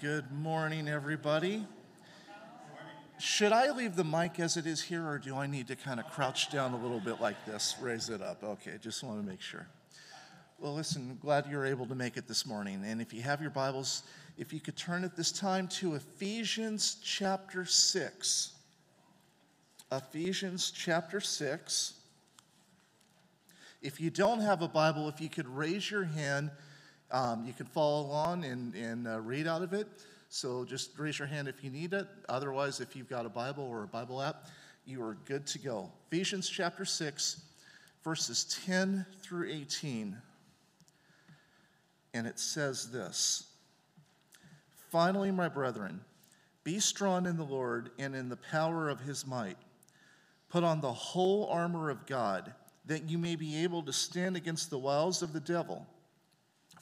Good morning, everybody. Should I leave the mic as it is here, or do I need to kind of crouch down a little bit like this, raise it up? Okay, just want to make sure. Well, listen, glad you're able to make it this morning. And if you have your Bibles, if you could turn at this time to Ephesians chapter 6. Ephesians chapter 6. If you don't have a Bible, if you could raise your hand, um, you can follow along and, and uh, read out of it. So just raise your hand if you need it. Otherwise, if you've got a Bible or a Bible app, you are good to go. Ephesians chapter 6, verses 10 through 18. And it says this Finally, my brethren, be strong in the Lord and in the power of his might. Put on the whole armor of God, that you may be able to stand against the wiles of the devil.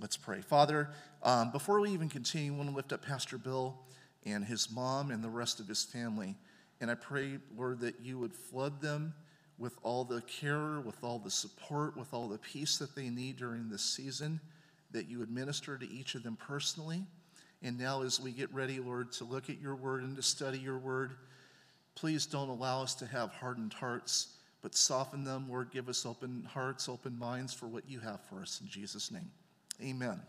Let's pray. Father, um, before we even continue, I want to lift up Pastor Bill and his mom and the rest of his family. And I pray, Lord, that you would flood them with all the care, with all the support, with all the peace that they need during this season, that you would minister to each of them personally. And now, as we get ready, Lord, to look at your word and to study your word, please don't allow us to have hardened hearts, but soften them, Lord. Give us open hearts, open minds for what you have for us in Jesus' name. Amen.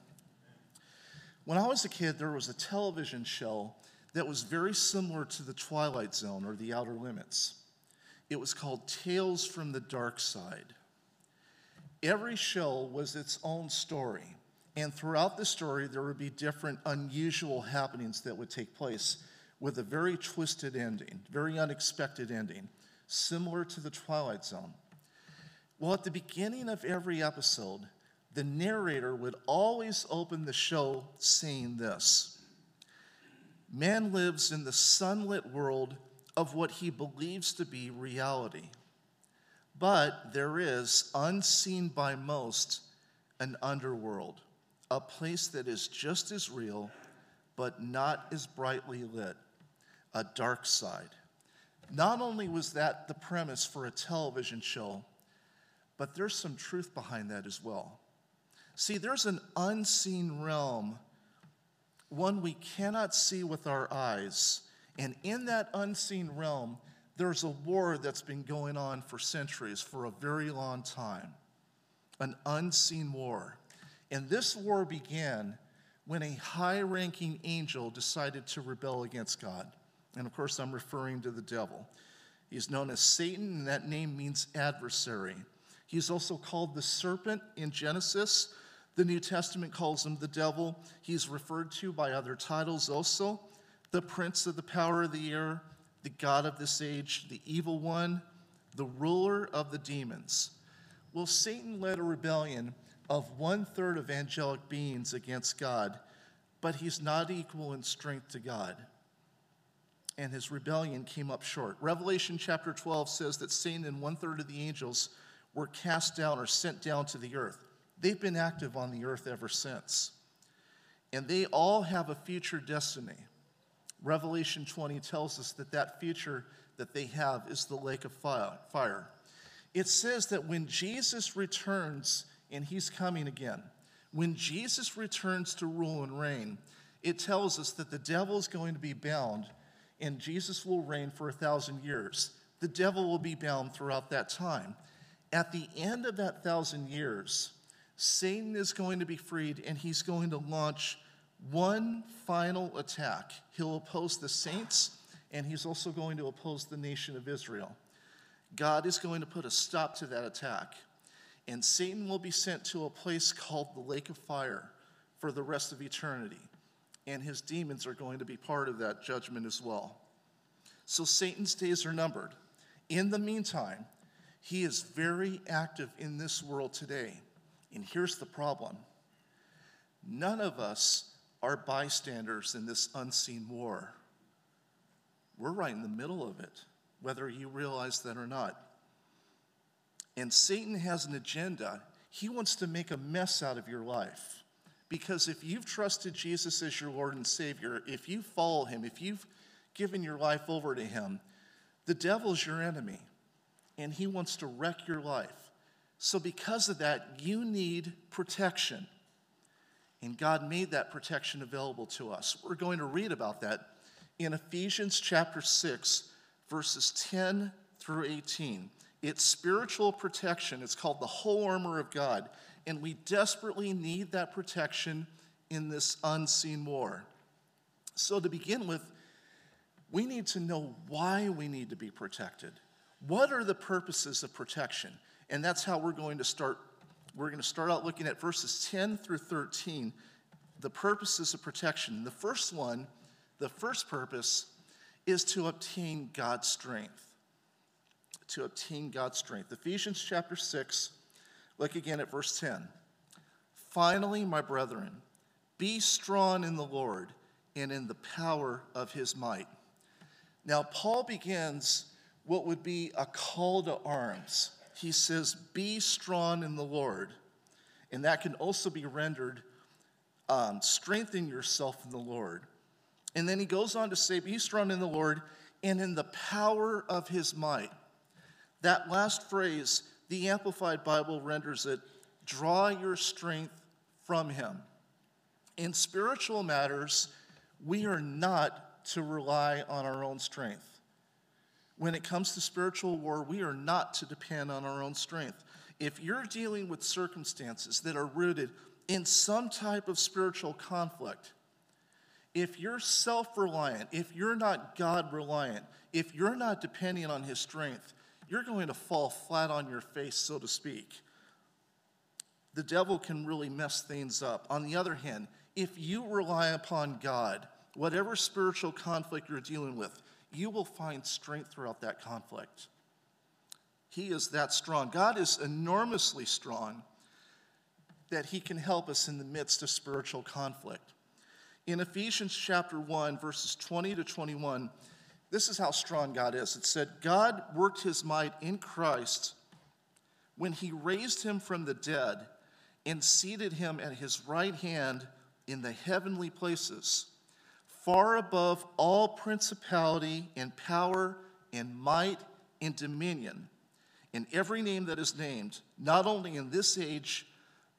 When I was a kid, there was a television show that was very similar to The Twilight Zone or The Outer Limits. It was called Tales from the Darkside. Every show was its own story, and throughout the story, there would be different unusual happenings that would take place with a very twisted ending, very unexpected ending, similar to The Twilight Zone. Well, at the beginning of every episode, the narrator would always open the show saying this Man lives in the sunlit world of what he believes to be reality. But there is, unseen by most, an underworld, a place that is just as real, but not as brightly lit, a dark side. Not only was that the premise for a television show, but there's some truth behind that as well. See, there's an unseen realm, one we cannot see with our eyes. And in that unseen realm, there's a war that's been going on for centuries, for a very long time. An unseen war. And this war began when a high ranking angel decided to rebel against God. And of course, I'm referring to the devil. He's known as Satan, and that name means adversary. He's also called the serpent in Genesis, the New Testament calls him the devil. He's referred to by other titles also the prince of the power of the air, the God of this age, the evil one, the ruler of the demons. Well, Satan led a rebellion of one third of angelic beings against God, but he's not equal in strength to God. And his rebellion came up short. Revelation chapter 12 says that Satan and one third of the angels were cast down or sent down to the earth. They've been active on the earth ever since. And they all have a future destiny. Revelation 20 tells us that that future that they have is the lake of fire. It says that when Jesus returns, and he's coming again, when Jesus returns to rule and reign, it tells us that the devil is going to be bound and Jesus will reign for a thousand years. The devil will be bound throughout that time. At the end of that thousand years, Satan is going to be freed and he's going to launch one final attack. He'll oppose the saints, and he's also going to oppose the nation of Israel. God is going to put a stop to that attack, and Satan will be sent to a place called the lake of fire for the rest of eternity. And his demons are going to be part of that judgment as well. So Satan's days are numbered. In the meantime, he is very active in this world today. And here's the problem none of us are bystanders in this unseen war. We're right in the middle of it, whether you realize that or not. And Satan has an agenda. He wants to make a mess out of your life. Because if you've trusted Jesus as your Lord and Savior, if you follow him, if you've given your life over to him, the devil's your enemy and he wants to wreck your life. So, because of that, you need protection. And God made that protection available to us. We're going to read about that in Ephesians chapter 6, verses 10 through 18. It's spiritual protection, it's called the whole armor of God. And we desperately need that protection in this unseen war. So, to begin with, we need to know why we need to be protected. What are the purposes of protection? And that's how we're going to start. We're going to start out looking at verses 10 through 13, the purposes of protection. The first one, the first purpose, is to obtain God's strength. To obtain God's strength. Ephesians chapter 6, look again at verse 10. Finally, my brethren, be strong in the Lord and in the power of his might. Now, Paul begins what would be a call to arms. He says, Be strong in the Lord. And that can also be rendered, um, strengthen yourself in the Lord. And then he goes on to say, Be strong in the Lord and in the power of his might. That last phrase, the Amplified Bible renders it, draw your strength from him. In spiritual matters, we are not to rely on our own strength when it comes to spiritual war, we are not to depend on our own strength. If you're dealing with circumstances that are rooted in some type of spiritual conflict, if you're self reliant, if you're not God reliant, if you're not depending on His strength, you're going to fall flat on your face, so to speak. The devil can really mess things up. On the other hand, if you rely upon God, whatever spiritual conflict you're dealing with, you will find strength throughout that conflict. He is that strong. God is enormously strong that He can help us in the midst of spiritual conflict. In Ephesians chapter 1, verses 20 to 21, this is how strong God is. It said, God worked His might in Christ when He raised Him from the dead and seated Him at His right hand in the heavenly places far above all principality and power and might and dominion, in every name that is named, not only in this age,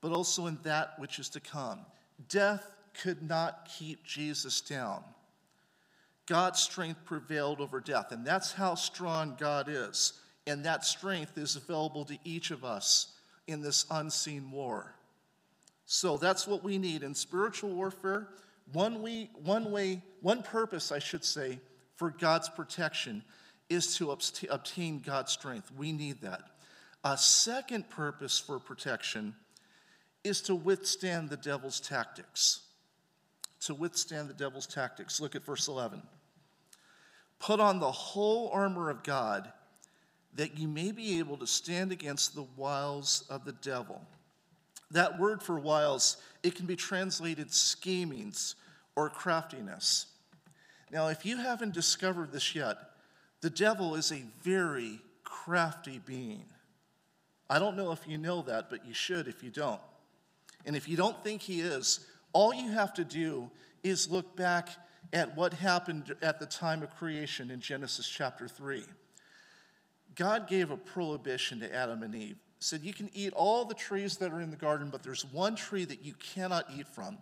but also in that which is to come. Death could not keep Jesus down. God's strength prevailed over death, and that's how strong God is. And that strength is available to each of us in this unseen war. So that's what we need in spiritual warfare. One way, one way, one purpose, I should say, for God's protection is to obtain God's strength. We need that. A second purpose for protection is to withstand the devil's tactics. To withstand the devil's tactics. Look at verse 11. Put on the whole armor of God that you may be able to stand against the wiles of the devil. That word for wiles, it can be translated schemings or craftiness. Now, if you haven't discovered this yet, the devil is a very crafty being. I don't know if you know that, but you should if you don't. And if you don't think he is, all you have to do is look back at what happened at the time of creation in Genesis chapter 3. God gave a prohibition to Adam and Eve. Said, You can eat all the trees that are in the garden, but there's one tree that you cannot eat from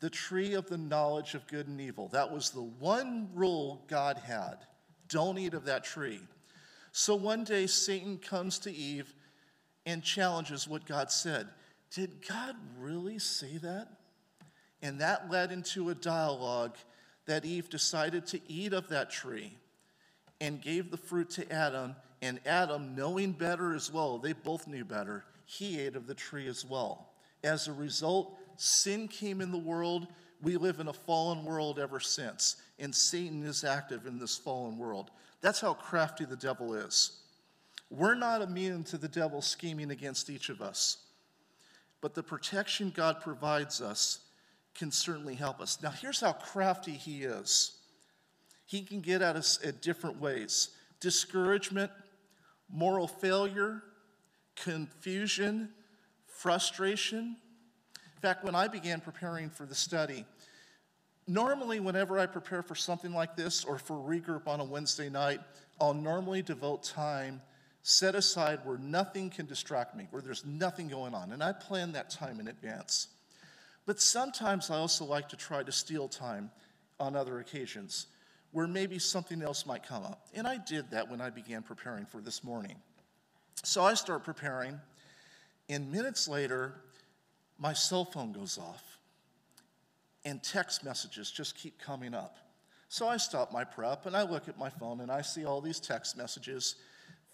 the tree of the knowledge of good and evil. That was the one rule God had don't eat of that tree. So one day Satan comes to Eve and challenges what God said. Did God really say that? And that led into a dialogue that Eve decided to eat of that tree and gave the fruit to Adam. And Adam, knowing better as well, they both knew better, he ate of the tree as well. As a result, sin came in the world. We live in a fallen world ever since, and Satan is active in this fallen world. That's how crafty the devil is. We're not immune to the devil scheming against each of us, but the protection God provides us can certainly help us. Now, here's how crafty he is he can get at us at different ways discouragement, moral failure, confusion, frustration. In fact, when I began preparing for the study, normally, whenever I prepare for something like this or for regroup on a Wednesday night, I'll normally devote time set aside where nothing can distract me, where there's nothing going on. And I plan that time in advance. But sometimes I also like to try to steal time on other occasions where maybe something else might come up. And I did that when I began preparing for this morning. So I start preparing, and minutes later, my cell phone goes off, and text messages just keep coming up. So I stop my prep and I look at my phone and I see all these text messages.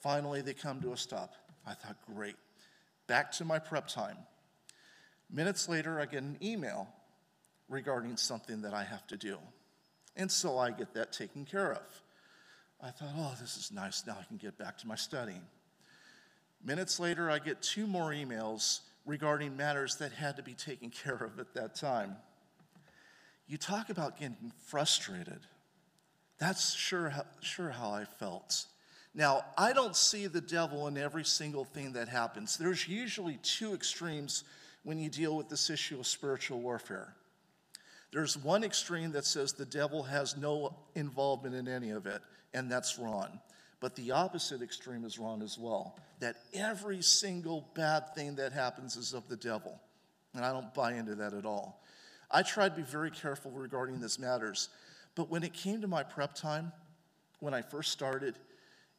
Finally, they come to a stop. I thought, great. Back to my prep time. Minutes later, I get an email regarding something that I have to do. And so I get that taken care of. I thought, oh, this is nice. Now I can get back to my studying. Minutes later, I get two more emails regarding matters that had to be taken care of at that time. You talk about getting frustrated. That's sure how, sure how I felt. Now, I don't see the devil in every single thing that happens. There's usually two extremes when you deal with this issue of spiritual warfare. There's one extreme that says the devil has no involvement in any of it, and that's wrong. But the opposite extreme is wrong as well that every single bad thing that happens is of the devil. And I don't buy into that at all. I try to be very careful regarding these matters. But when it came to my prep time, when I first started,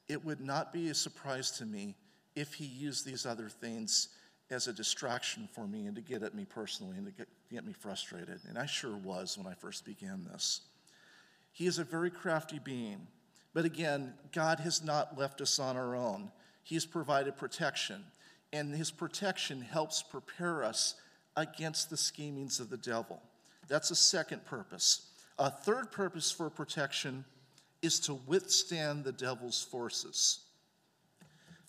it would not be a surprise to me if he used these other things as a distraction for me and to get at me personally and to get, get me frustrated. And I sure was when I first began this. He is a very crafty being. But again, God has not left us on our own. He has provided protection, and His protection helps prepare us against the schemings of the devil. That's a second purpose. A third purpose for protection is to withstand the devil's forces.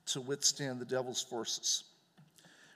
To withstand the devil's forces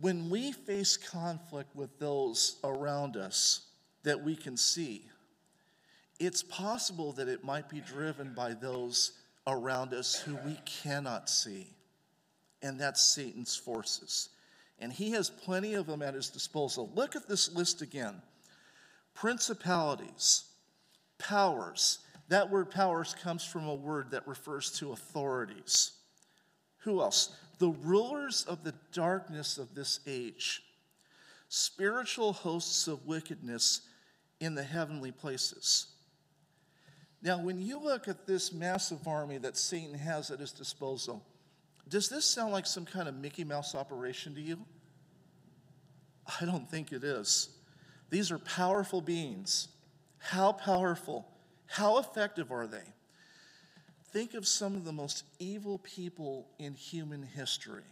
When we face conflict with those around us that we can see, it's possible that it might be driven by those around us who we cannot see, and that's Satan's forces. And he has plenty of them at his disposal. Look at this list again principalities, powers. That word powers comes from a word that refers to authorities. Who else? The rulers of the darkness of this age, spiritual hosts of wickedness in the heavenly places. Now, when you look at this massive army that Satan has at his disposal, does this sound like some kind of Mickey Mouse operation to you? I don't think it is. These are powerful beings. How powerful? How effective are they? Think of some of the most evil people in human history.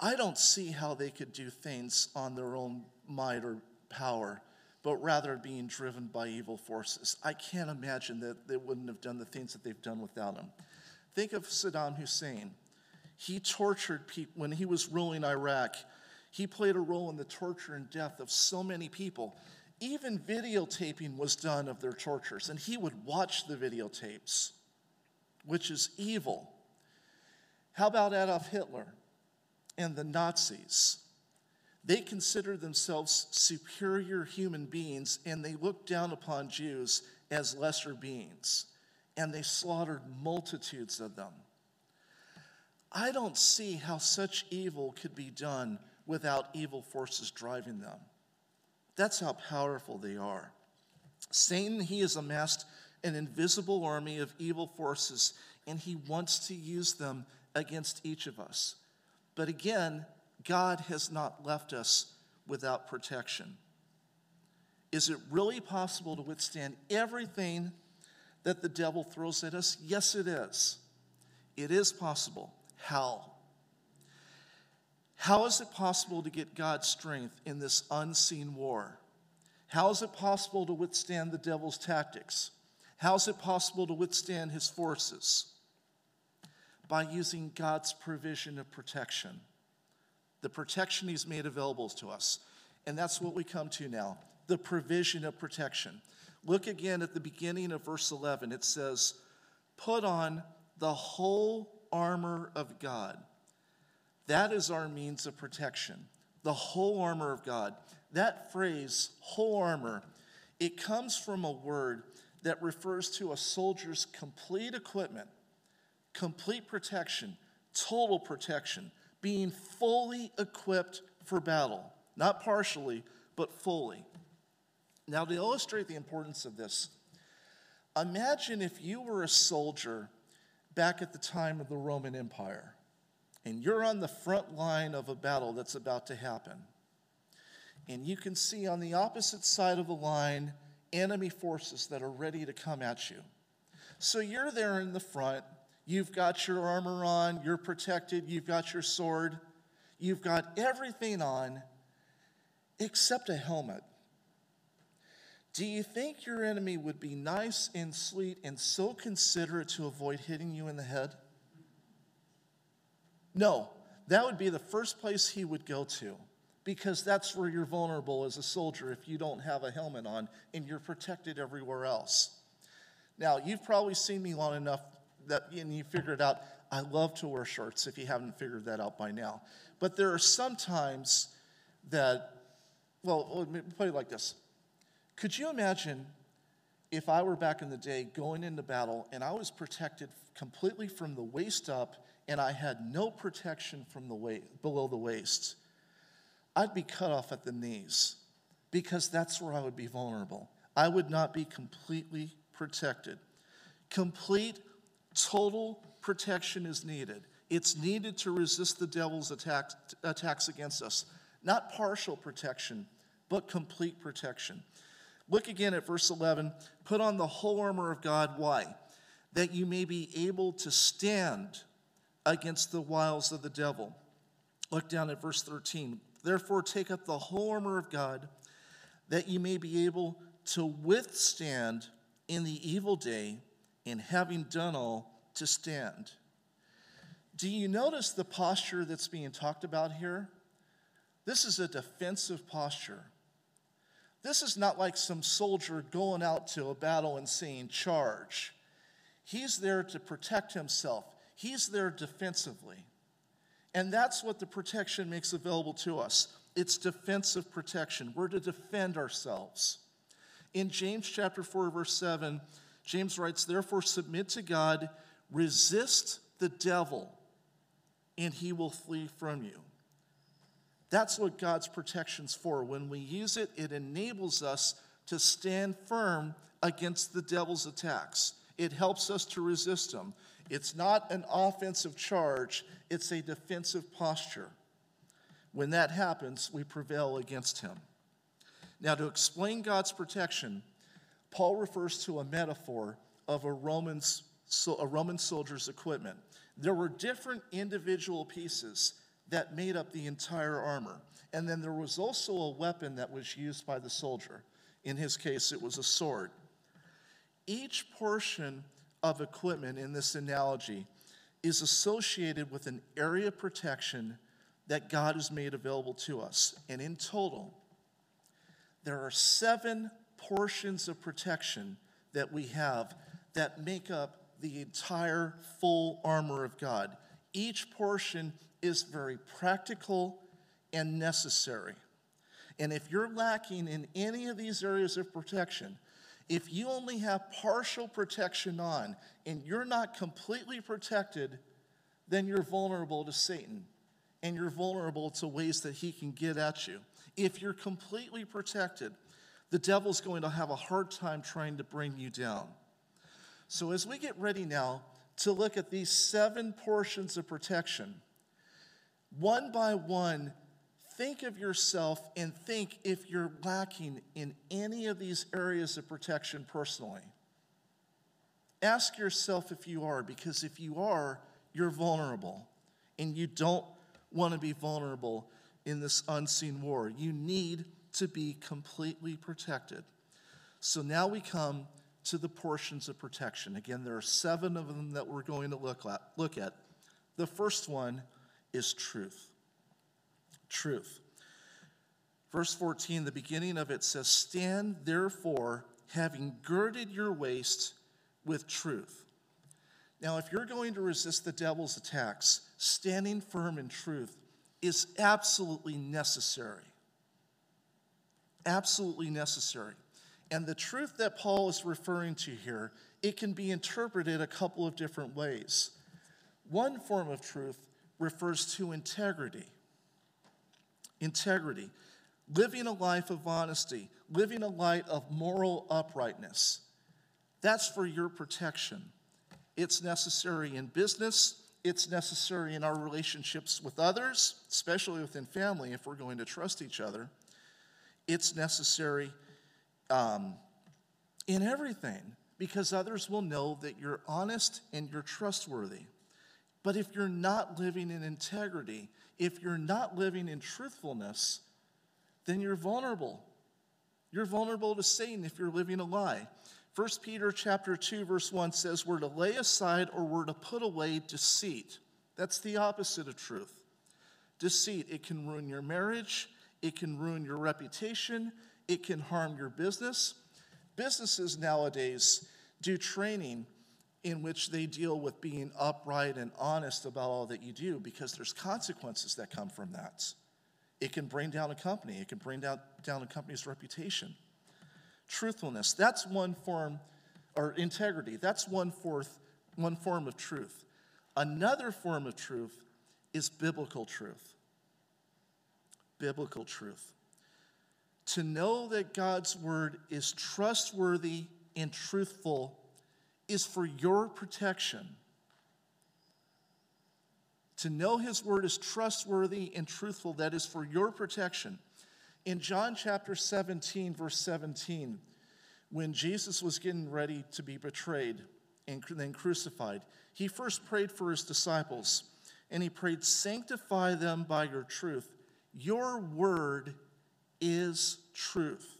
I don't see how they could do things on their own might or power, but rather being driven by evil forces. I can't imagine that they wouldn't have done the things that they've done without him. Think of Saddam Hussein. He tortured people when he was ruling Iraq. He played a role in the torture and death of so many people. Even videotaping was done of their tortures, and he would watch the videotapes which is evil. How about Adolf Hitler and the Nazis? They considered themselves superior human beings and they looked down upon Jews as lesser beings. And they slaughtered multitudes of them. I don't see how such evil could be done without evil forces driving them. That's how powerful they are. Satan, he has amassed an invisible army of evil forces, and he wants to use them against each of us. But again, God has not left us without protection. Is it really possible to withstand everything that the devil throws at us? Yes, it is. It is possible. How? How is it possible to get God's strength in this unseen war? How is it possible to withstand the devil's tactics? How is it possible to withstand his forces? By using God's provision of protection, the protection he's made available to us. And that's what we come to now the provision of protection. Look again at the beginning of verse 11. It says, Put on the whole armor of God. That is our means of protection, the whole armor of God. That phrase, whole armor, it comes from a word that refers to a soldier's complete equipment, complete protection, total protection, being fully equipped for battle. Not partially, but fully. Now, to illustrate the importance of this, imagine if you were a soldier back at the time of the Roman Empire, and you're on the front line of a battle that's about to happen. And you can see on the opposite side of the line enemy forces that are ready to come at you. So you're there in the front, you've got your armor on, you're protected, you've got your sword, you've got everything on except a helmet. Do you think your enemy would be nice and sweet and so considerate to avoid hitting you in the head? No, that would be the first place he would go to because that's where you're vulnerable as a soldier if you don't have a helmet on and you're protected everywhere else. Now, you've probably seen me long enough that and you figured out I love to wear shirts if you haven't figured that out by now. But there are some times that, well, let me put it like this could you imagine if I were back in the day going into battle and I was protected completely from the waist up and I had no protection from the waist, below the waist? I'd be cut off at the knees because that's where I would be vulnerable. I would not be completely protected. Complete, total protection is needed. It's needed to resist the devil's attacks, attacks against us. Not partial protection, but complete protection. Look again at verse 11. Put on the whole armor of God. Why? That you may be able to stand against the wiles of the devil. Look down at verse 13. Therefore, take up the whole armor of God, that you may be able to withstand in the evil day, and having done all, to stand. Do you notice the posture that's being talked about here? This is a defensive posture. This is not like some soldier going out to a battle and saying, charge. He's there to protect himself, he's there defensively. And that's what the protection makes available to us it's defensive protection. We're to defend ourselves. In James chapter 4, verse 7, James writes, Therefore, submit to God, resist the devil, and he will flee from you. That's what God's protection's for. When we use it, it enables us to stand firm against the devil's attacks. It helps us to resist them. It's not an offensive charge, it's a defensive posture. When that happens, we prevail against him. Now, to explain God's protection, Paul refers to a metaphor of a, Roman's, a Roman soldier's equipment. There were different individual pieces that made up the entire armor. And then there was also a weapon that was used by the soldier. In his case, it was a sword. Each portion of equipment in this analogy is associated with an area of protection that God has made available to us. And in total, there are seven portions of protection that we have that make up the entire full armor of God. Each portion is very practical and necessary. And if you're lacking in any of these areas of protection, if you only have partial protection on and you're not completely protected, then you're vulnerable to Satan and you're vulnerable to ways that he can get at you. If you're completely protected, the devil's going to have a hard time trying to bring you down. So, as we get ready now to look at these seven portions of protection, one by one, think of yourself and think if you're lacking in any of these areas of protection personally. Ask yourself if you are, because if you are, you're vulnerable and you don't want to be vulnerable in this unseen war. You need to be completely protected. So now we come to the portions of protection. Again, there are seven of them that we're going to look at. Look at. The first one is truth. Truth. Verse 14, the beginning of it says, Stand therefore, having girded your waist with truth. Now, if you're going to resist the devil's attacks, standing firm in truth is absolutely necessary absolutely necessary. And the truth that Paul is referring to here, it can be interpreted a couple of different ways. One form of truth refers to integrity. Integrity, living a life of honesty, living a life of moral uprightness. That's for your protection. It's necessary in business, it's necessary in our relationships with others, especially within family if we're going to trust each other it's necessary um, in everything because others will know that you're honest and you're trustworthy. But if you're not living in integrity, if you're not living in truthfulness, then you're vulnerable. You're vulnerable to Satan if you're living a lie. 1 Peter chapter 2 verse 1 says we're to lay aside or we're to put away deceit. That's the opposite of truth. Deceit, it can ruin your marriage, it can ruin your reputation, it can harm your business. Businesses nowadays do training in which they deal with being upright and honest about all that you do because there's consequences that come from that. It can bring down a company, it can bring down, down a company's reputation. Truthfulness, that's one form, or integrity, that's one, fourth, one form of truth. Another form of truth is biblical truth biblical truth. To know that God's word is trustworthy and truthful is for your protection. To know his word is trustworthy and truthful, that is for your protection. In John chapter 17, verse 17, when Jesus was getting ready to be betrayed and then crucified, he first prayed for his disciples and he prayed, Sanctify them by your truth. Your word is truth.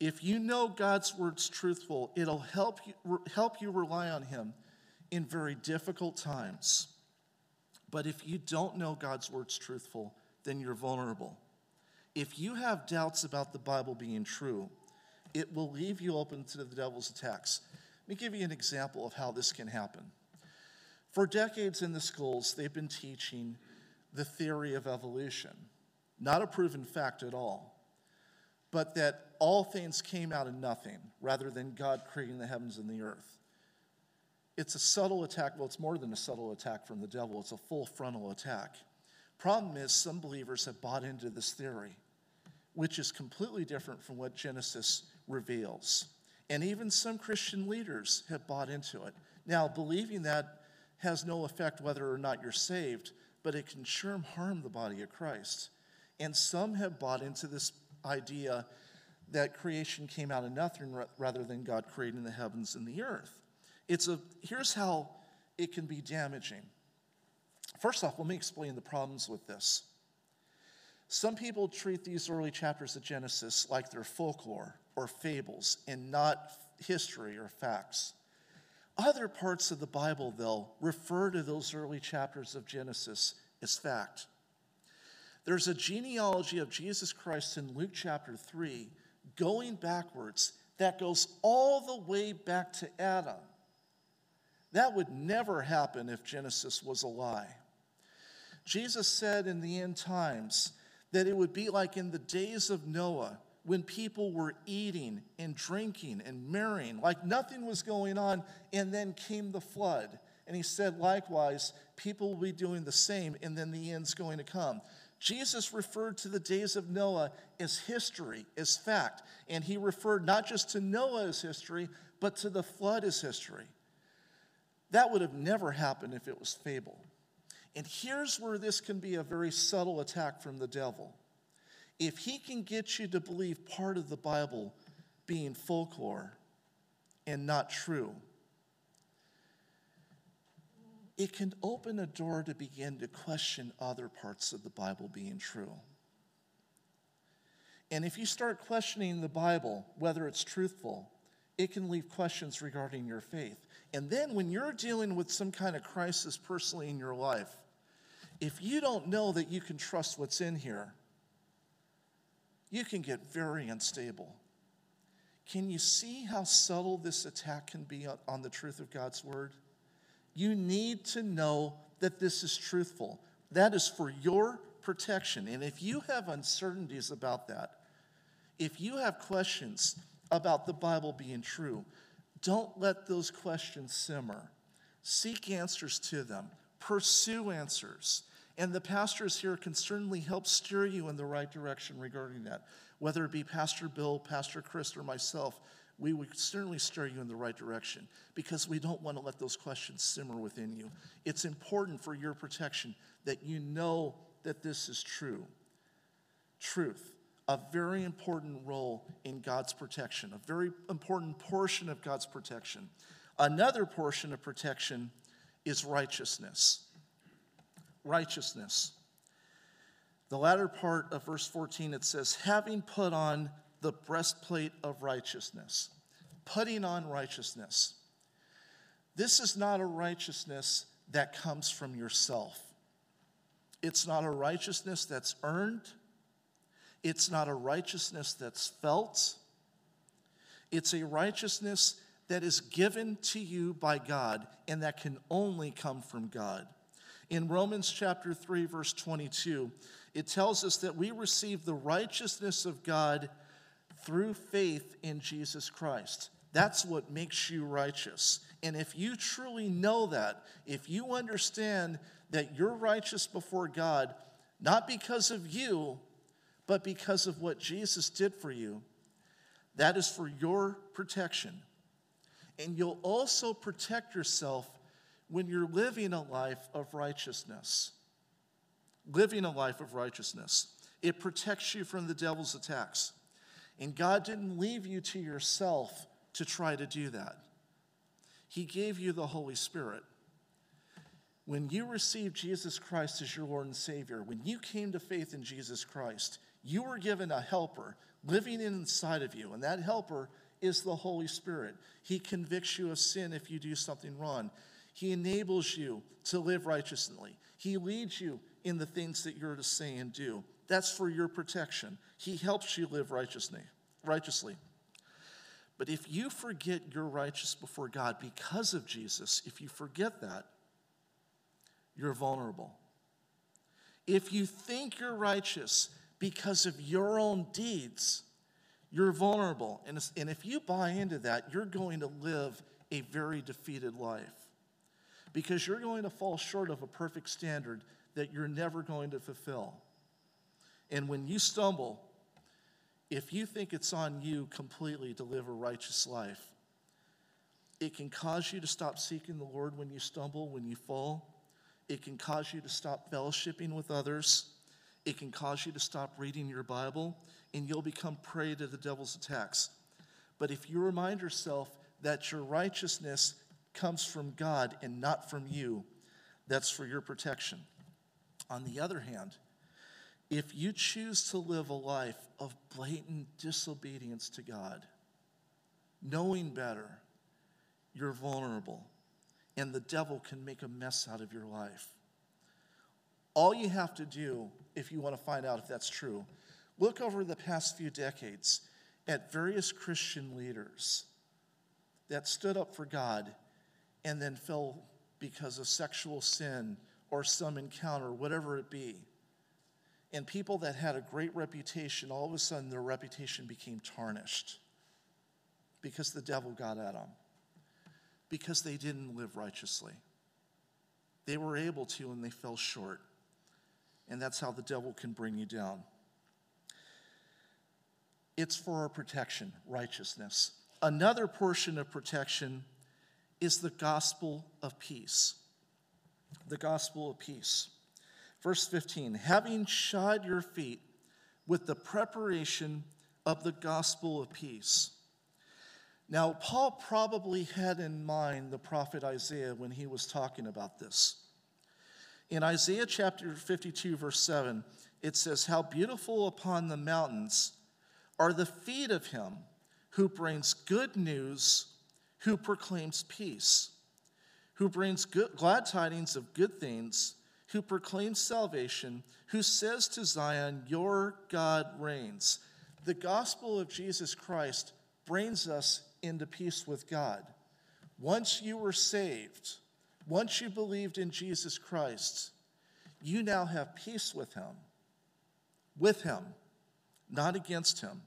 If you know God's word's truthful, it'll help you, help you rely on Him in very difficult times. But if you don't know God's word's truthful, then you're vulnerable. If you have doubts about the Bible being true, it will leave you open to the devil's attacks. Let me give you an example of how this can happen. For decades in the schools, they've been teaching the theory of evolution. Not a proven fact at all, but that all things came out of nothing rather than God creating the heavens and the earth. It's a subtle attack. Well, it's more than a subtle attack from the devil, it's a full frontal attack. Problem is, some believers have bought into this theory, which is completely different from what Genesis reveals. And even some Christian leaders have bought into it. Now, believing that has no effect whether or not you're saved, but it can sure harm the body of Christ. And some have bought into this idea that creation came out of nothing rather than God creating the heavens and the earth. It's a, here's how it can be damaging. First off, let me explain the problems with this. Some people treat these early chapters of Genesis like they're folklore or fables and not history or facts. Other parts of the Bible, though, refer to those early chapters of Genesis as fact. There's a genealogy of Jesus Christ in Luke chapter 3 going backwards that goes all the way back to Adam. That would never happen if Genesis was a lie. Jesus said in the end times that it would be like in the days of Noah when people were eating and drinking and marrying, like nothing was going on, and then came the flood. And he said, likewise, people will be doing the same, and then the end's going to come. Jesus referred to the days of Noah as history, as fact. And he referred not just to Noah as history, but to the flood as history. That would have never happened if it was fable. And here's where this can be a very subtle attack from the devil. If he can get you to believe part of the Bible being folklore and not true, it can open a door to begin to question other parts of the Bible being true. And if you start questioning the Bible, whether it's truthful, it can leave questions regarding your faith. And then when you're dealing with some kind of crisis personally in your life, if you don't know that you can trust what's in here, you can get very unstable. Can you see how subtle this attack can be on the truth of God's word? You need to know that this is truthful. That is for your protection. And if you have uncertainties about that, if you have questions about the Bible being true, don't let those questions simmer. Seek answers to them, pursue answers. And the pastors here can certainly help steer you in the right direction regarding that. Whether it be Pastor Bill, Pastor Chris, or myself, we would certainly steer you in the right direction because we don't want to let those questions simmer within you. It's important for your protection that you know that this is true. Truth, a very important role in God's protection, a very important portion of God's protection. Another portion of protection is righteousness righteousness. The latter part of verse 14, it says, having put on the breastplate of righteousness, putting on righteousness. This is not a righteousness that comes from yourself. It's not a righteousness that's earned. It's not a righteousness that's felt. It's a righteousness that is given to you by God and that can only come from God. In Romans chapter 3, verse 22, it tells us that we receive the righteousness of God through faith in Jesus Christ. That's what makes you righteous. And if you truly know that, if you understand that you're righteous before God, not because of you, but because of what Jesus did for you, that is for your protection. And you'll also protect yourself when you're living a life of righteousness. Living a life of righteousness. It protects you from the devil's attacks. And God didn't leave you to yourself to try to do that. He gave you the Holy Spirit. When you received Jesus Christ as your Lord and Savior, when you came to faith in Jesus Christ, you were given a helper living inside of you. And that helper is the Holy Spirit. He convicts you of sin if you do something wrong. He enables you to live righteously. He leads you in the things that you're to say and do. That's for your protection. He helps you live righteously. righteously. But if you forget you're righteous before God because of Jesus, if you forget that, you're vulnerable. If you think you're righteous because of your own deeds, you're vulnerable. And if you buy into that, you're going to live a very defeated life because you're going to fall short of a perfect standard that you're never going to fulfill. And when you stumble, if you think it's on you completely to live a righteous life, it can cause you to stop seeking the Lord when you stumble, when you fall. It can cause you to stop fellowshipping with others. It can cause you to stop reading your Bible, and you'll become prey to the devil's attacks. But if you remind yourself that your righteousness comes from God and not from you, that's for your protection. On the other hand, if you choose to live a life of blatant disobedience to God, knowing better, you're vulnerable, and the devil can make a mess out of your life. All you have to do, if you want to find out if that's true, look over the past few decades at various Christian leaders that stood up for God and then fell because of sexual sin or some encounter, whatever it be. And people that had a great reputation, all of a sudden their reputation became tarnished because the devil got at them, because they didn't live righteously. They were able to, and they fell short. And that's how the devil can bring you down. It's for our protection, righteousness. Another portion of protection is the gospel of peace. The gospel of peace. Verse 15 having shod your feet with the preparation of the gospel of peace. Now, Paul probably had in mind the prophet Isaiah when he was talking about this. In Isaiah chapter 52, verse 7, it says, How beautiful upon the mountains are the feet of him who brings good news, who proclaims peace, who brings good, glad tidings of good things, who proclaims salvation, who says to Zion, Your God reigns. The gospel of Jesus Christ brings us into peace with God. Once you were saved, once you believed in Jesus Christ, you now have peace with him, with him, not against him.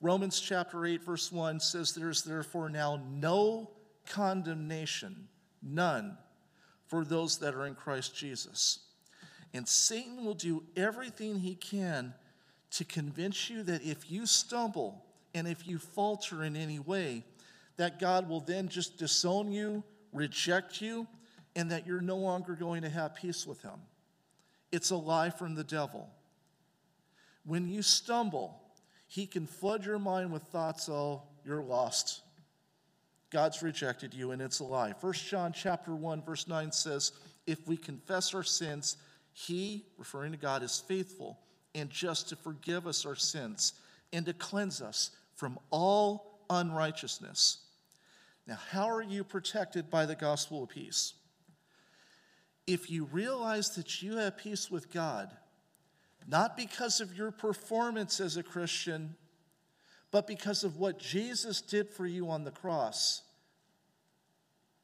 Romans chapter 8, verse 1 says, There's therefore now no condemnation, none, for those that are in Christ Jesus. And Satan will do everything he can to convince you that if you stumble and if you falter in any way, that God will then just disown you, reject you, and that you're no longer going to have peace with him. It's a lie from the devil. When you stumble, he can flood your mind with thoughts, oh, you're lost. God's rejected you, and it's a lie. 1 John chapter 1, verse 9 says, If we confess our sins, he, referring to God, is faithful and just to forgive us our sins and to cleanse us from all unrighteousness. Now, how are you protected by the gospel of peace? If you realize that you have peace with God, not because of your performance as a Christian, but because of what Jesus did for you on the cross,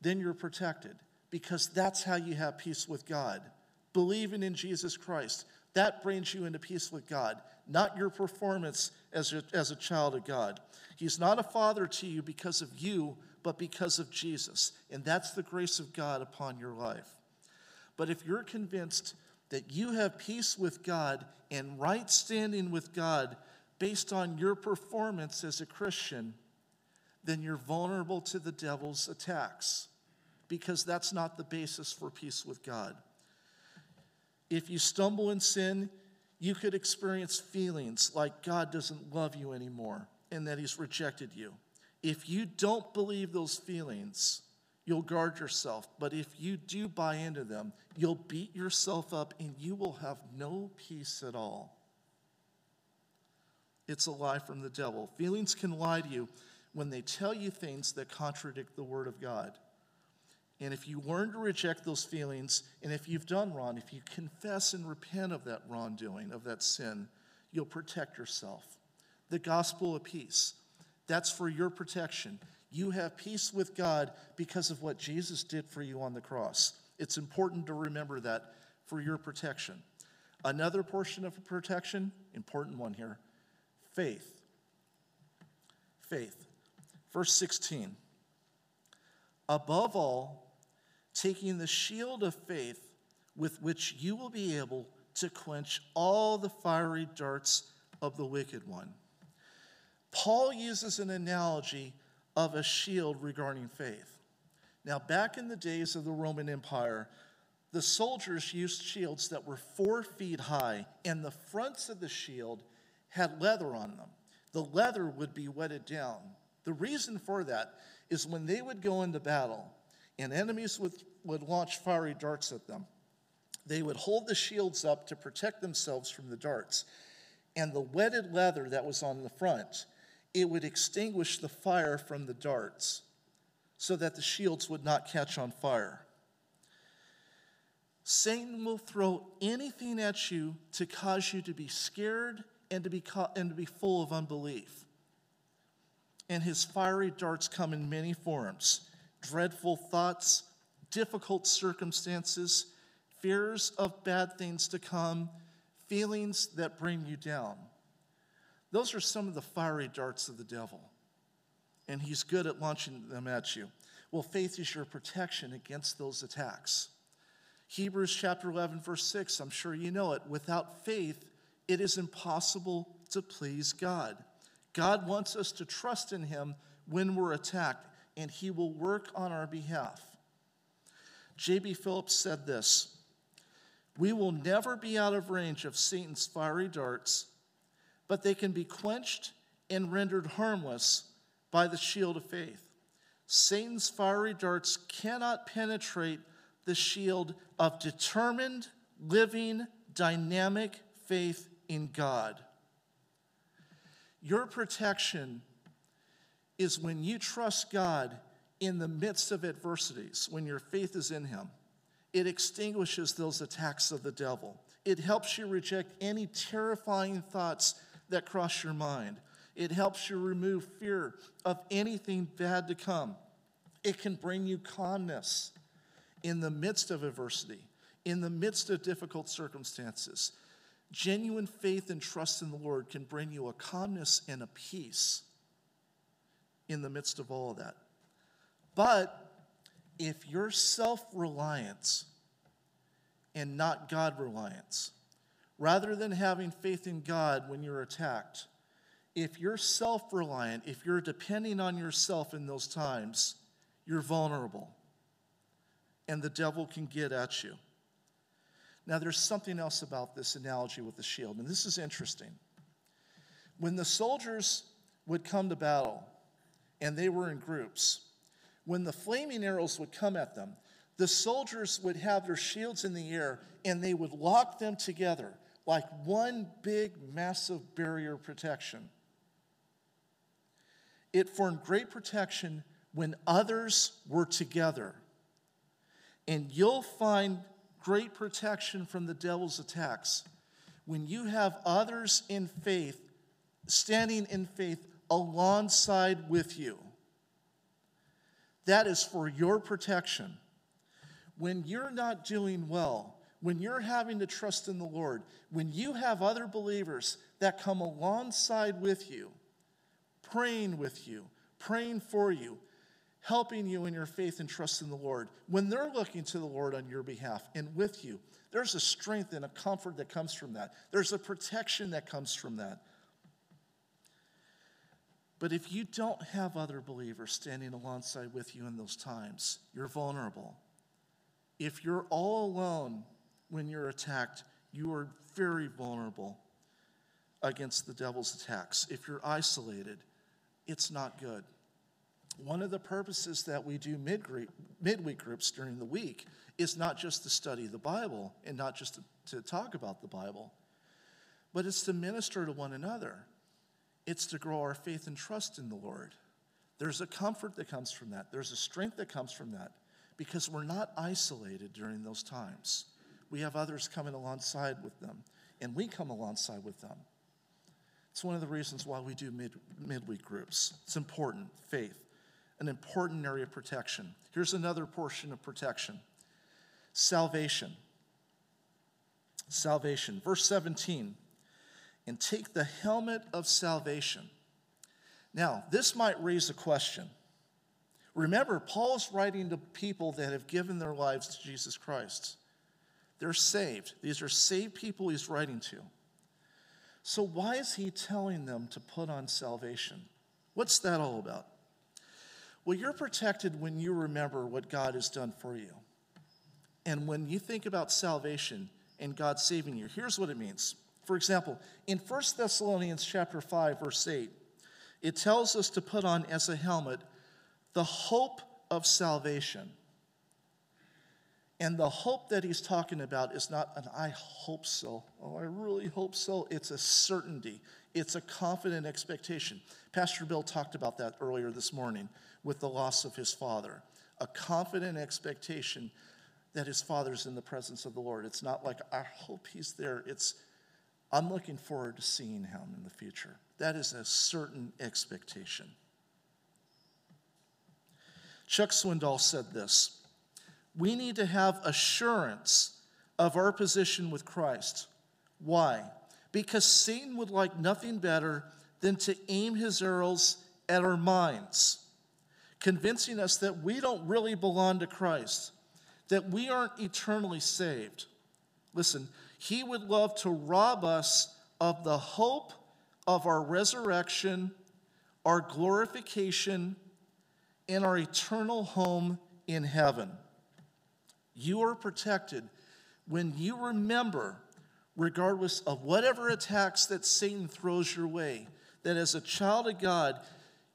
then you're protected because that's how you have peace with God. Believing in Jesus Christ, that brings you into peace with God, not your performance as a, as a child of God. He's not a father to you because of you, but because of Jesus. And that's the grace of God upon your life. But if you're convinced that you have peace with God and right standing with God based on your performance as a Christian, then you're vulnerable to the devil's attacks because that's not the basis for peace with God. If you stumble in sin, you could experience feelings like God doesn't love you anymore and that he's rejected you. If you don't believe those feelings, you'll guard yourself. But if you do buy into them, you'll beat yourself up and you will have no peace at all. It's a lie from the devil. Feelings can lie to you when they tell you things that contradict the Word of God. And if you learn to reject those feelings, and if you've done wrong, if you confess and repent of that wrongdoing, of that sin, you'll protect yourself. The gospel of peace, that's for your protection. You have peace with God because of what Jesus did for you on the cross. It's important to remember that for your protection. Another portion of protection, important one here faith. Faith. Verse 16. Above all, taking the shield of faith with which you will be able to quench all the fiery darts of the wicked one. Paul uses an analogy of a shield regarding faith. Now, back in the days of the Roman Empire, the soldiers used shields that were four feet high, and the fronts of the shield had leather on them. The leather would be wetted down. The reason for that is when they would go into battle and enemies would, would launch fiery darts at them, they would hold the shields up to protect themselves from the darts. And the wetted leather that was on the front it would extinguish the fire from the darts so that the shields would not catch on fire. Satan will throw anything at you to cause you to be scared and to be, caught, and to be full of unbelief. And his fiery darts come in many forms dreadful thoughts, difficult circumstances, fears of bad things to come, feelings that bring you down. Those are some of the fiery darts of the devil, and he's good at launching them at you. Well, faith is your protection against those attacks. Hebrews chapter 11, verse 6, I'm sure you know it. Without faith, it is impossible to please God. God wants us to trust in Him when we're attacked, and He will work on our behalf. J.B. Phillips said this We will never be out of range of Satan's fiery darts, but they can be quenched and rendered harmless by the shield of faith. Satan's fiery darts cannot penetrate the shield of determined, living, dynamic faith in God. Your protection is when you trust God in the midst of adversities, when your faith is in Him. It extinguishes those attacks of the devil. It helps you reject any terrifying thoughts that cross your mind. It helps you remove fear of anything bad to come. It can bring you calmness in the midst of adversity, in the midst of difficult circumstances. Genuine faith and trust in the Lord can bring you a calmness and a peace in the midst of all of that. But if your self reliance and not God reliance, rather than having faith in God when you're attacked, if you're self reliant, if you're depending on yourself in those times, you're vulnerable. And the devil can get at you. Now, there's something else about this analogy with the shield, and this is interesting. When the soldiers would come to battle, and they were in groups. When the flaming arrows would come at them, the soldiers would have their shields in the air and they would lock them together like one big, massive barrier protection. It formed great protection when others were together. And you'll find great protection from the devil's attacks when you have others in faith, standing in faith alongside with you. That is for your protection. When you're not doing well, when you're having to trust in the Lord, when you have other believers that come alongside with you, praying with you, praying for you, helping you in your faith and trust in the Lord, when they're looking to the Lord on your behalf and with you, there's a strength and a comfort that comes from that. There's a protection that comes from that. But if you don't have other believers standing alongside with you in those times, you're vulnerable. If you're all alone when you're attacked, you are very vulnerable against the devil's attacks. If you're isolated, it's not good. One of the purposes that we do mid midweek groups during the week is not just to study the Bible and not just to, to talk about the Bible, but it's to minister to one another. It's to grow our faith and trust in the Lord. There's a comfort that comes from that, there's a strength that comes from that because we're not isolated during those times. We have others coming alongside with them, and we come alongside with them. It's one of the reasons why we do mid, midweek groups. It's important, faith, an important area of protection. Here's another portion of protection salvation. Salvation. Verse 17 and take the helmet of salvation. Now, this might raise a question. Remember, Paul's writing to people that have given their lives to Jesus Christ. They're saved. These are saved people he's writing to. So, why is he telling them to put on salvation? What's that all about? Well, you're protected when you remember what God has done for you. And when you think about salvation and God saving you, here's what it means for example, in 1 Thessalonians chapter 5 verse 8, it tells us to put on as a helmet the hope of salvation. And the hope that he's talking about is not an I hope so. Oh, I really hope so. It's a certainty. It's a confident expectation. Pastor Bill talked about that earlier this morning with the loss of his father. A confident expectation that his father's in the presence of the Lord. It's not like I hope he's there. It's I'm looking forward to seeing him in the future. That is a certain expectation. Chuck Swindoll said this We need to have assurance of our position with Christ. Why? Because Satan would like nothing better than to aim his arrows at our minds, convincing us that we don't really belong to Christ, that we aren't eternally saved. Listen, he would love to rob us of the hope of our resurrection, our glorification, and our eternal home in heaven. You are protected when you remember, regardless of whatever attacks that Satan throws your way, that as a child of God,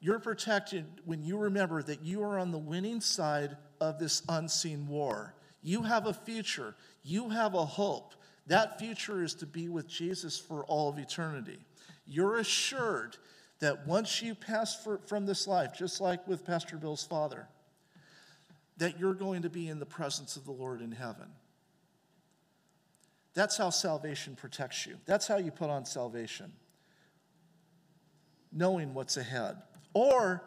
you're protected when you remember that you are on the winning side of this unseen war. You have a future, you have a hope. That future is to be with Jesus for all of eternity. You're assured that once you pass for, from this life, just like with Pastor Bill's father, that you're going to be in the presence of the Lord in heaven. That's how salvation protects you. That's how you put on salvation, knowing what's ahead. Or,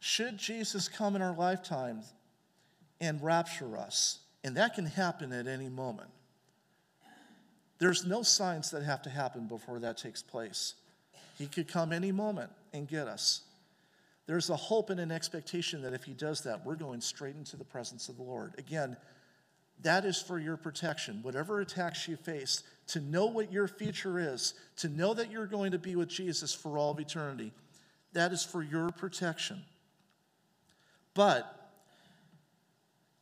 should Jesus come in our lifetime and rapture us, and that can happen at any moment. There's no signs that have to happen before that takes place. He could come any moment and get us. There's a hope and an expectation that if he does that, we're going straight into the presence of the Lord. Again, that is for your protection. Whatever attacks you face, to know what your future is, to know that you're going to be with Jesus for all of eternity, that is for your protection. But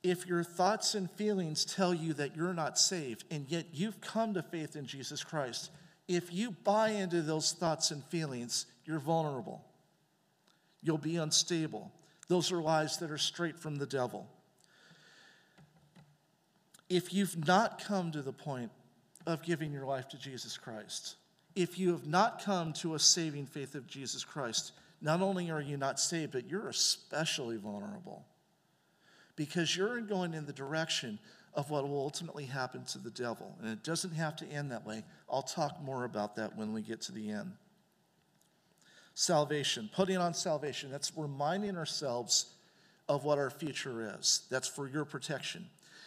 if your thoughts and feelings tell you that you're not saved, and yet you've come to faith in Jesus Christ, if you buy into those thoughts and feelings, you're vulnerable. You'll be unstable. Those are lies that are straight from the devil. If you've not come to the point of giving your life to Jesus Christ, if you have not come to a saving faith of Jesus Christ, not only are you not saved, but you're especially vulnerable because you're going in the direction of what will ultimately happen to the devil. And it doesn't have to end that way. I'll talk more about that when we get to the end. Salvation, putting on salvation, that's reminding ourselves of what our future is. That's for your protection.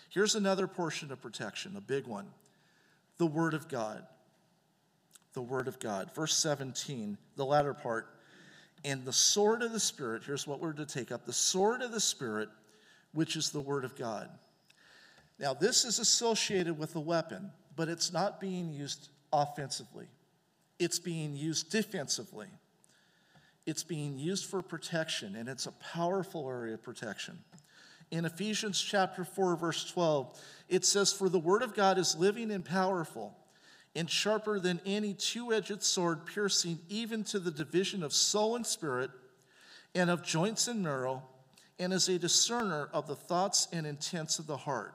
Here's another portion of protection, a big one the Word of God. The Word of God. Verse 17, the latter part. And the sword of the Spirit, here's what we're to take up the sword of the Spirit, which is the Word of God. Now, this is associated with a weapon, but it's not being used offensively, it's being used defensively. It's being used for protection, and it's a powerful area of protection. In Ephesians chapter 4, verse 12, it says, For the word of God is living and powerful, and sharper than any two edged sword, piercing even to the division of soul and spirit, and of joints and marrow, and is a discerner of the thoughts and intents of the heart.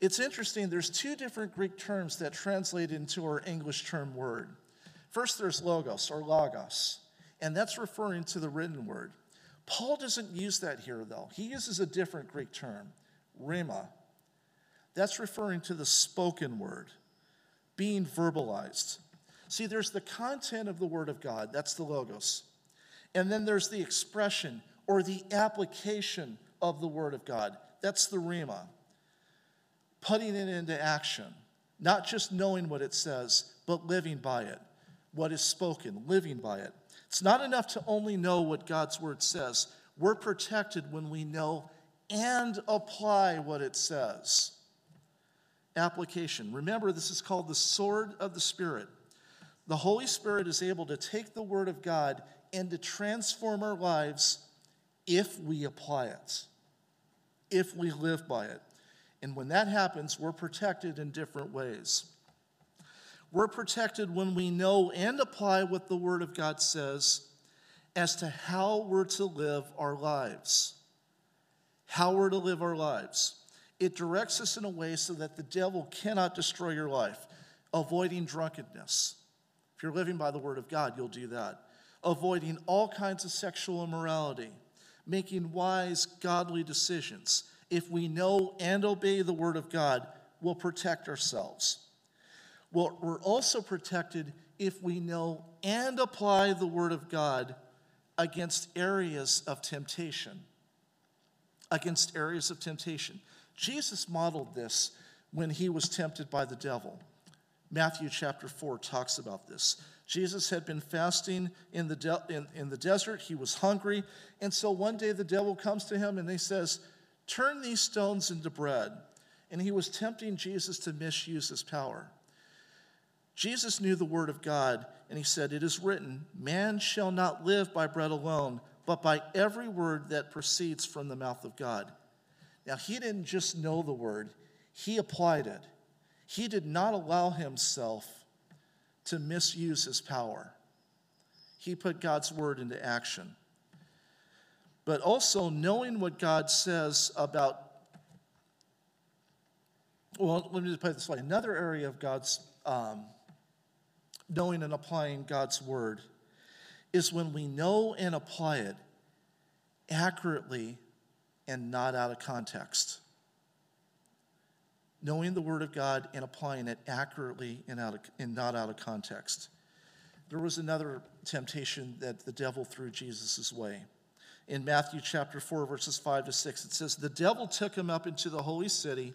It's interesting, there's two different Greek terms that translate into our English term word. First, there's logos or logos, and that's referring to the written word. Paul doesn't use that here, though. He uses a different Greek term, rhema. That's referring to the spoken word, being verbalized. See, there's the content of the word of God, that's the logos. And then there's the expression or the application of the word of God, that's the rhema putting it into action, not just knowing what it says, but living by it, what is spoken, living by it. It's not enough to only know what God's word says. We're protected when we know and apply what it says. Application. Remember, this is called the sword of the Spirit. The Holy Spirit is able to take the word of God and to transform our lives if we apply it, if we live by it. And when that happens, we're protected in different ways. We're protected when we know and apply what the Word of God says as to how we're to live our lives. How we're to live our lives. It directs us in a way so that the devil cannot destroy your life. Avoiding drunkenness. If you're living by the Word of God, you'll do that. Avoiding all kinds of sexual immorality. Making wise, godly decisions if we know and obey the Word of God, we'll protect ourselves. Well, we're also protected if we know and apply the Word of God against areas of temptation. Against areas of temptation. Jesus modeled this when he was tempted by the devil. Matthew chapter 4 talks about this. Jesus had been fasting in the, de- in, in the desert. He was hungry. And so one day the devil comes to him and he says, Turn these stones into bread. And he was tempting Jesus to misuse his power. Jesus knew the word of God, and he said, It is written, Man shall not live by bread alone, but by every word that proceeds from the mouth of God. Now, he didn't just know the word, he applied it. He did not allow himself to misuse his power. He put God's word into action. But also knowing what God says about, well, let me just put it this way another area of God's um, knowing and applying God's word is when we know and apply it accurately and not out of context. Knowing the word of God and applying it accurately and, out of, and not out of context. There was another temptation that the devil threw Jesus' way. In Matthew chapter 4, verses 5 to 6, it says, The devil took him up into the holy city,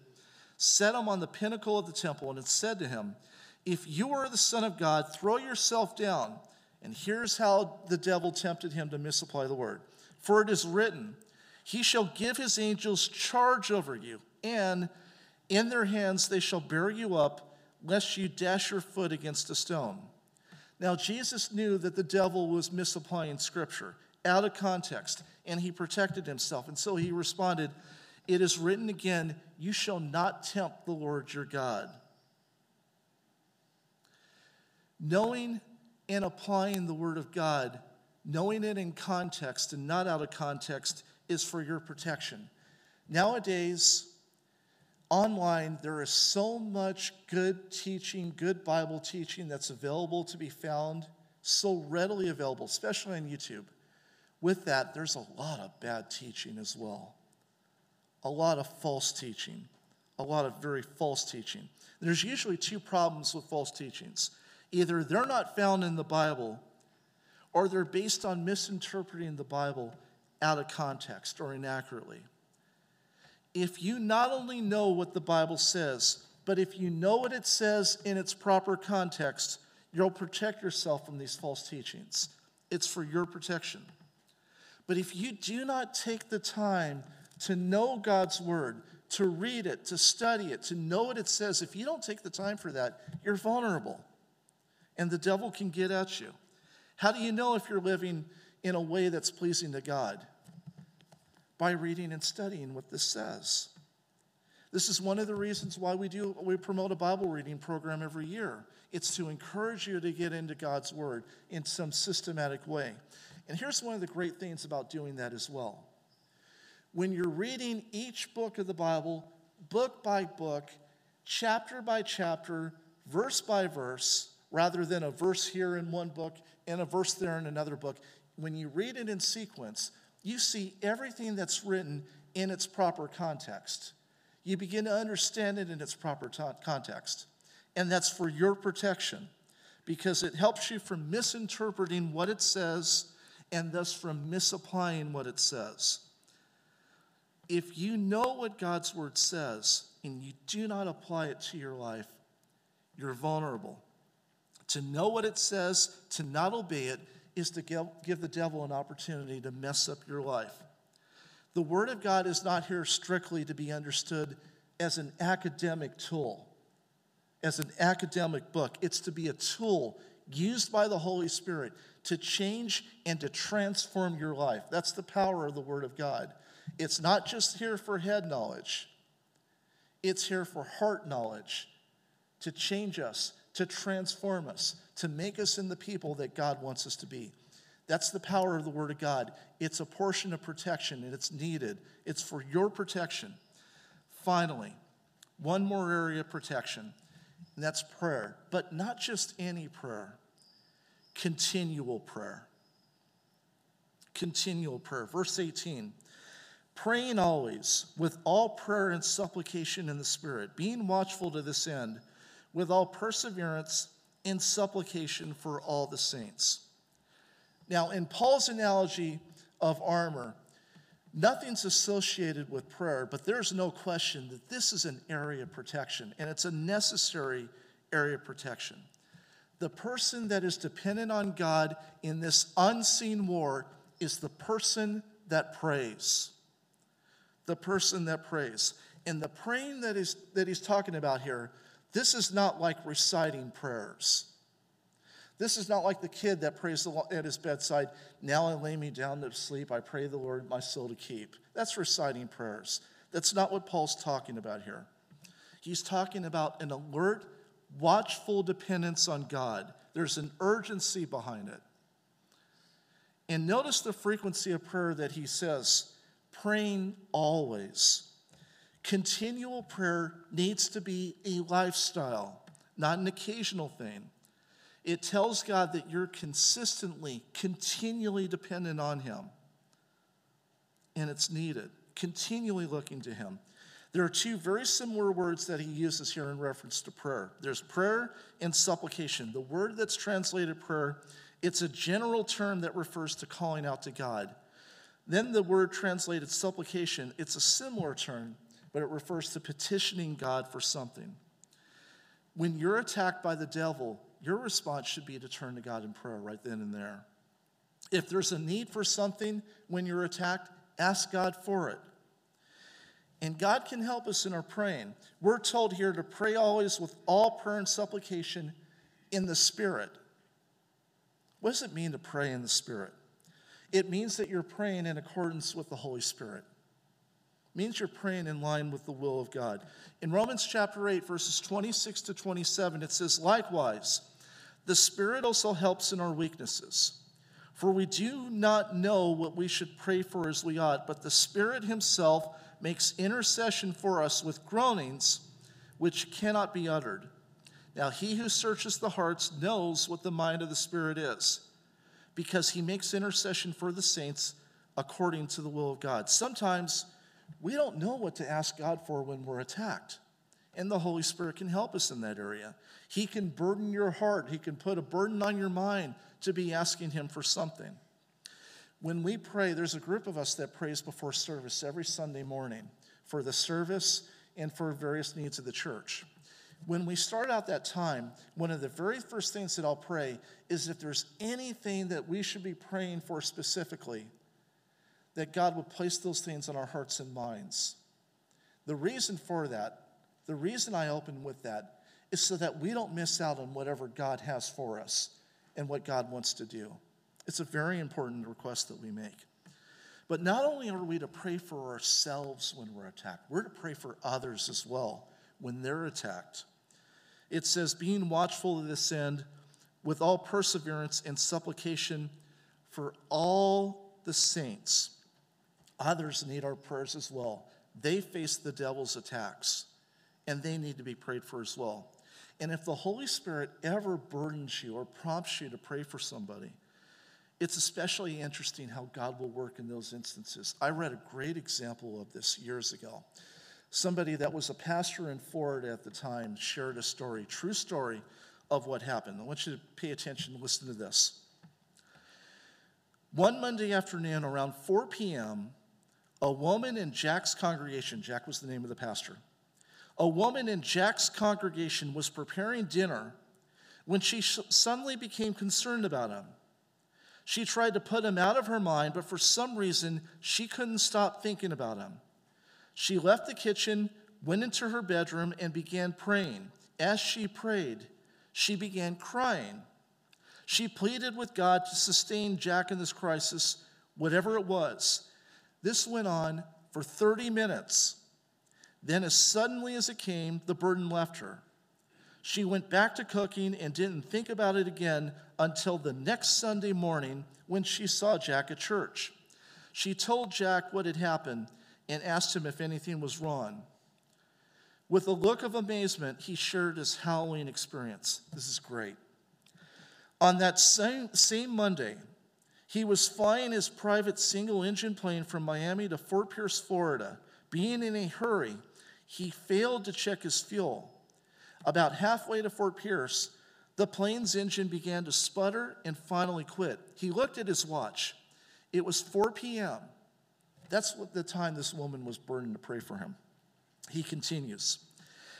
set him on the pinnacle of the temple, and it said to him, if you are the Son of God, throw yourself down. And here's how the devil tempted him to misapply the word. For it is written, He shall give His angels charge over you, and in their hands they shall bear you up, lest you dash your foot against a stone. Now, Jesus knew that the devil was misapplying scripture out of context, and he protected himself. And so he responded, It is written again, You shall not tempt the Lord your God knowing and applying the Word of God, knowing it in context and not out of context, is for your protection. Nowadays, online, there is so much good teaching, good Bible teaching that's available to be found, so readily available, especially on YouTube. With that, there's a lot of bad teaching as well, a lot of false teaching, a lot of very false teaching. There's usually two problems with false teachings. Either they're not found in the Bible or they're based on misinterpreting the Bible out of context or inaccurately. If you not only know what the Bible says, but if you know what it says in its proper context, you'll protect yourself from these false teachings. It's for your protection. But if you do not take the time to know God's word, to read it, to study it, to know what it says, if you don't take the time for that, you're vulnerable and the devil can get at you. How do you know if you're living in a way that's pleasing to God? By reading and studying what this says. This is one of the reasons why we do we promote a Bible reading program every year. It's to encourage you to get into God's word in some systematic way. And here's one of the great things about doing that as well. When you're reading each book of the Bible, book by book, chapter by chapter, verse by verse, rather than a verse here in one book and a verse there in another book. When you read it in sequence, you see everything that's written in its proper context. You begin to understand it in its proper t- context. And that's for your protection because it helps you from misinterpreting what it says and thus from misapplying what it says. If you know what God's word says and you do not apply it to your life, you're vulnerable. To know what it says, to not obey it, is to give, give the devil an opportunity to mess up your life. The Word of God is not here strictly to be understood as an academic tool, as an academic book. It's to be a tool used by the Holy Spirit to change and to transform your life. That's the power of the Word of God. It's not just here for head knowledge, it's here for heart knowledge to change us, to transform us, to make us in the people that God wants us to be. That's the power of the Word of God. It's a portion of protection and it's needed, it's for your protection. Finally, one more area of protection, and that's prayer, but not just any prayer, continual prayer. Continual prayer. Verse 18 praying always with all prayer and supplication in the Spirit, being watchful to this end with all perseverance in supplication for all the saints. Now, in Paul's analogy of armor, Nothing's associated with prayer, but there's no question that this is an area of protection, and it's a necessary area of protection. The person that is dependent on God in this unseen war is the person that prays. The person that prays. And the praying that he's, that he's talking about here, this is not like reciting prayers. This is not like the kid that prays at his bedside, Now I lay me down to sleep. I pray the Lord my soul to keep. That's reciting prayers. That's not what Paul's talking about here. He's talking about an alert, watchful dependence on God. There's an urgency behind it. And notice the frequency of prayer that he says praying always. Continual prayer needs to be a lifestyle, not an occasional thing. It tells God that you're consistently, continually dependent on Him. And it's needed, continually looking to Him. There are two very similar words that he uses here in reference to prayer. There's prayer and supplication. The word that's translated prayer, it's a general term that refers to calling out to God. Then the word translated supplication, it's a similar term, but it refers to petitioning God for something. When you're attacked by the devil, your response should be to turn to God in prayer right then and there. If there's a need for something when you're attacked, ask God for it. And God can help us in our praying. We're told here to pray always with all prayer and supplication in the Spirit. What does it mean to pray in the Spirit? It means that you're praying in accordance with the Holy Spirit means you're praying in line with the will of God. In Romans chapter 8, verses 26 to 27, it says, Likewise, the Spirit also helps in our weaknesses. For we do not know what we should pray for as we ought, but the Spirit Himself makes intercession for us with groanings which cannot be uttered. Now, He who searches the hearts knows what the mind of the Spirit is, because He makes intercession for the saints according to the will of God. Sometimes we don't know what to ask God for when we're attacked. And the Holy Spirit can help us in that area. He can burden your heart, He can put a burden on your mind to be asking Him for something. When we pray, there's a group of us that prays before service every Sunday morning for the service and for various needs of the church. When we start out that time, one of the very first things that I'll pray is if there's anything that we should be praying for specifically, that God would place those things on our hearts and minds. The reason for that, the reason I open with that, is so that we don't miss out on whatever God has for us and what God wants to do. It's a very important request that we make. But not only are we to pray for ourselves when we're attacked, we're to pray for others as well when they're attacked. It says, being watchful to this end with all perseverance and supplication for all the saints. Others need our prayers as well. They face the devil's attacks, and they need to be prayed for as well. And if the Holy Spirit ever burdens you or prompts you to pray for somebody, it's especially interesting how God will work in those instances. I read a great example of this years ago. Somebody that was a pastor in Florida at the time shared a story, true story of what happened. I want you to pay attention and listen to this. One Monday afternoon around 4 p.m., a woman in Jack's congregation, Jack was the name of the pastor, a woman in Jack's congregation was preparing dinner when she suddenly became concerned about him. She tried to put him out of her mind, but for some reason, she couldn't stop thinking about him. She left the kitchen, went into her bedroom, and began praying. As she prayed, she began crying. She pleaded with God to sustain Jack in this crisis, whatever it was. This went on for 30 minutes. Then, as suddenly as it came, the burden left her. She went back to cooking and didn't think about it again until the next Sunday morning when she saw Jack at church. She told Jack what had happened and asked him if anything was wrong. With a look of amazement, he shared his Halloween experience. This is great. On that same, same Monday, he was flying his private single engine plane from Miami to Fort Pierce, Florida. Being in a hurry, he failed to check his fuel. About halfway to Fort Pierce, the plane's engine began to sputter and finally quit. He looked at his watch. It was 4 p.m. That's the time this woman was burdened to pray for him. He continues.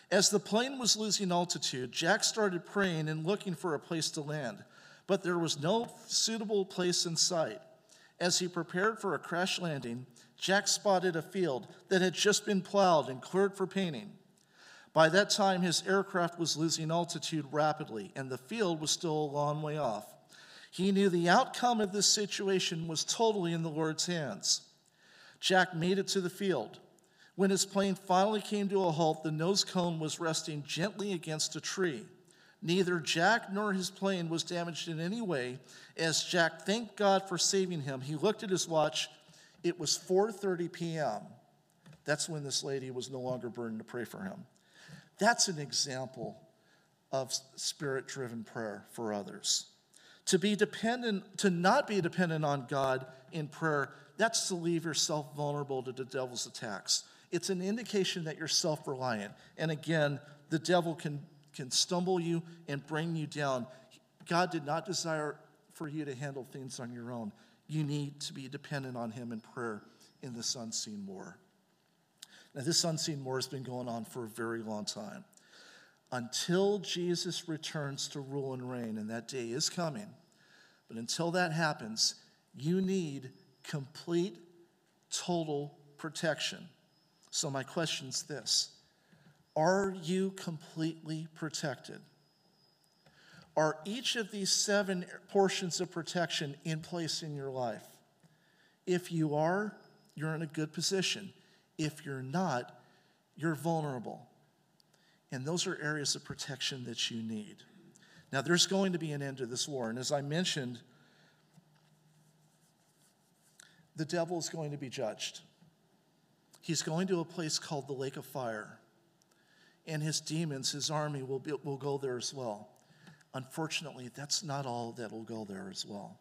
As the plane was losing altitude, Jack started praying and looking for a place to land, but there was no suitable place in sight. As he prepared for a crash landing, Jack spotted a field that had just been plowed and cleared for painting. By that time, his aircraft was losing altitude rapidly, and the field was still a long way off. He knew the outcome of this situation was totally in the Lord's hands. Jack made it to the field. When his plane finally came to a halt, the nose cone was resting gently against a tree. Neither Jack nor his plane was damaged in any way. As Jack thanked God for saving him, he looked at his watch. It was 4:30 p.m. That's when this lady was no longer burdened to pray for him. That's an example of spirit-driven prayer for others. To be dependent to not be dependent on God in prayer, that's to leave yourself vulnerable to the devil's attacks. It's an indication that you're self reliant. And again, the devil can, can stumble you and bring you down. God did not desire for you to handle things on your own. You need to be dependent on Him in prayer in this unseen war. Now, this unseen war has been going on for a very long time. Until Jesus returns to rule and reign, and that day is coming, but until that happens, you need complete, total protection. So, my question is this Are you completely protected? Are each of these seven portions of protection in place in your life? If you are, you're in a good position. If you're not, you're vulnerable. And those are areas of protection that you need. Now, there's going to be an end to this war. And as I mentioned, the devil is going to be judged. He's going to a place called the lake of fire. And his demons, his army, will, be, will go there as well. Unfortunately, that's not all that will go there as well.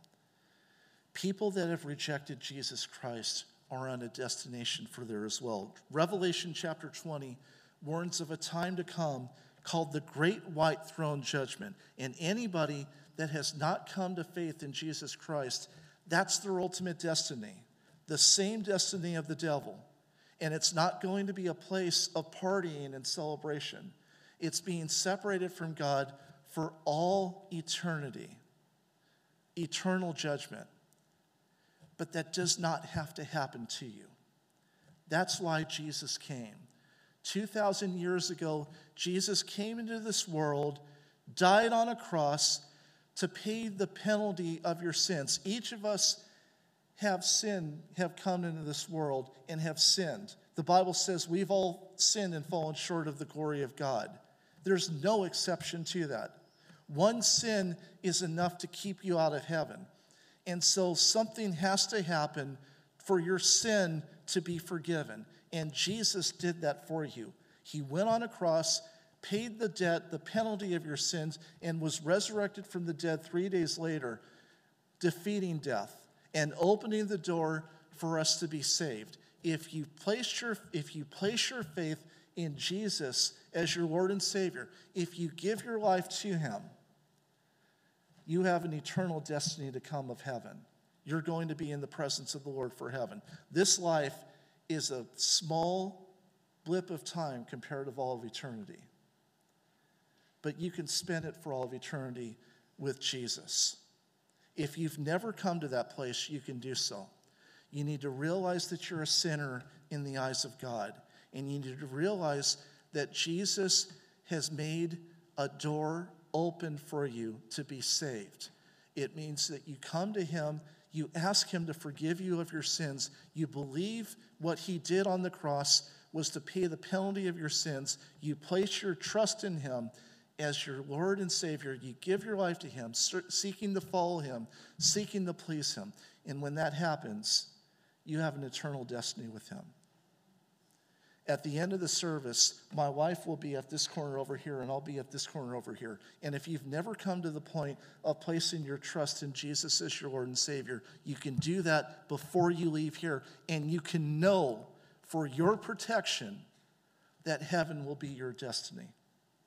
People that have rejected Jesus Christ are on a destination for there as well. Revelation chapter 20 warns of a time to come called the Great White Throne Judgment. And anybody that has not come to faith in Jesus Christ, that's their ultimate destiny, the same destiny of the devil. And it's not going to be a place of partying and celebration. It's being separated from God for all eternity, eternal judgment. But that does not have to happen to you. That's why Jesus came. 2,000 years ago, Jesus came into this world, died on a cross to pay the penalty of your sins. Each of us have sinned, have come into this world and have sinned. The Bible says we've all sinned and fallen short of the glory of God. There's no exception to that. One sin is enough to keep you out of heaven. And so something has to happen for your sin to be forgiven. And Jesus did that for you. He went on a cross, paid the debt, the penalty of your sins, and was resurrected from the dead three days later, defeating death and opening the door for us to be saved. If you place your, if you place your faith in Jesus as your Lord and Savior, if you give your life to Him, you have an eternal destiny to come of heaven. You're going to be in the presence of the Lord for heaven. This life is a small blip of time compared to all of eternity. But you can spend it for all of eternity with Jesus. If you've never come to that place, you can do so. You need to realize that you're a sinner in the eyes of God. And you need to realize that Jesus has made a door open for you to be saved. It means that you come to Him, you ask Him to forgive you of your sins, you believe what He did on the cross was to pay the penalty of your sins, you place your trust in Him, as your Lord and Savior, you give your life to Him, seeking to follow Him, seeking to please Him. And when that happens, you have an eternal destiny with Him. At the end of the service, my wife will be at this corner over here, and I'll be at this corner over here. And if you've never come to the point of placing your trust in Jesus as your Lord and Savior, you can do that before you leave here, and you can know for your protection that heaven will be your destiny.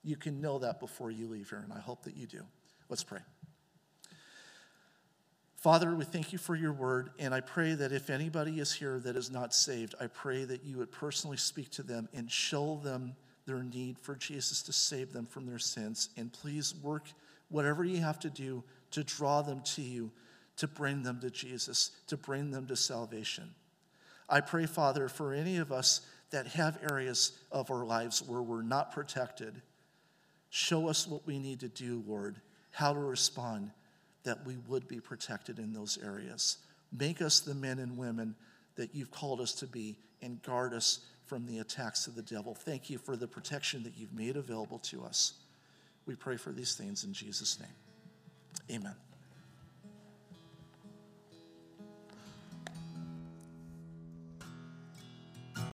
You can know that before you leave here, and I hope that you do. Let's pray. Father, we thank you for your word, and I pray that if anybody is here that is not saved, I pray that you would personally speak to them and show them their need for Jesus to save them from their sins. And please work whatever you have to do to draw them to you, to bring them to Jesus, to bring them to salvation. I pray, Father, for any of us that have areas of our lives where we're not protected, show us what we need to do, Lord, how to respond that we would be protected in those areas. Make us the men and women that you've called us to be and guard us from the attacks of the devil. Thank you for the protection that you've made available to us. We pray for these things in Jesus' name. Amen.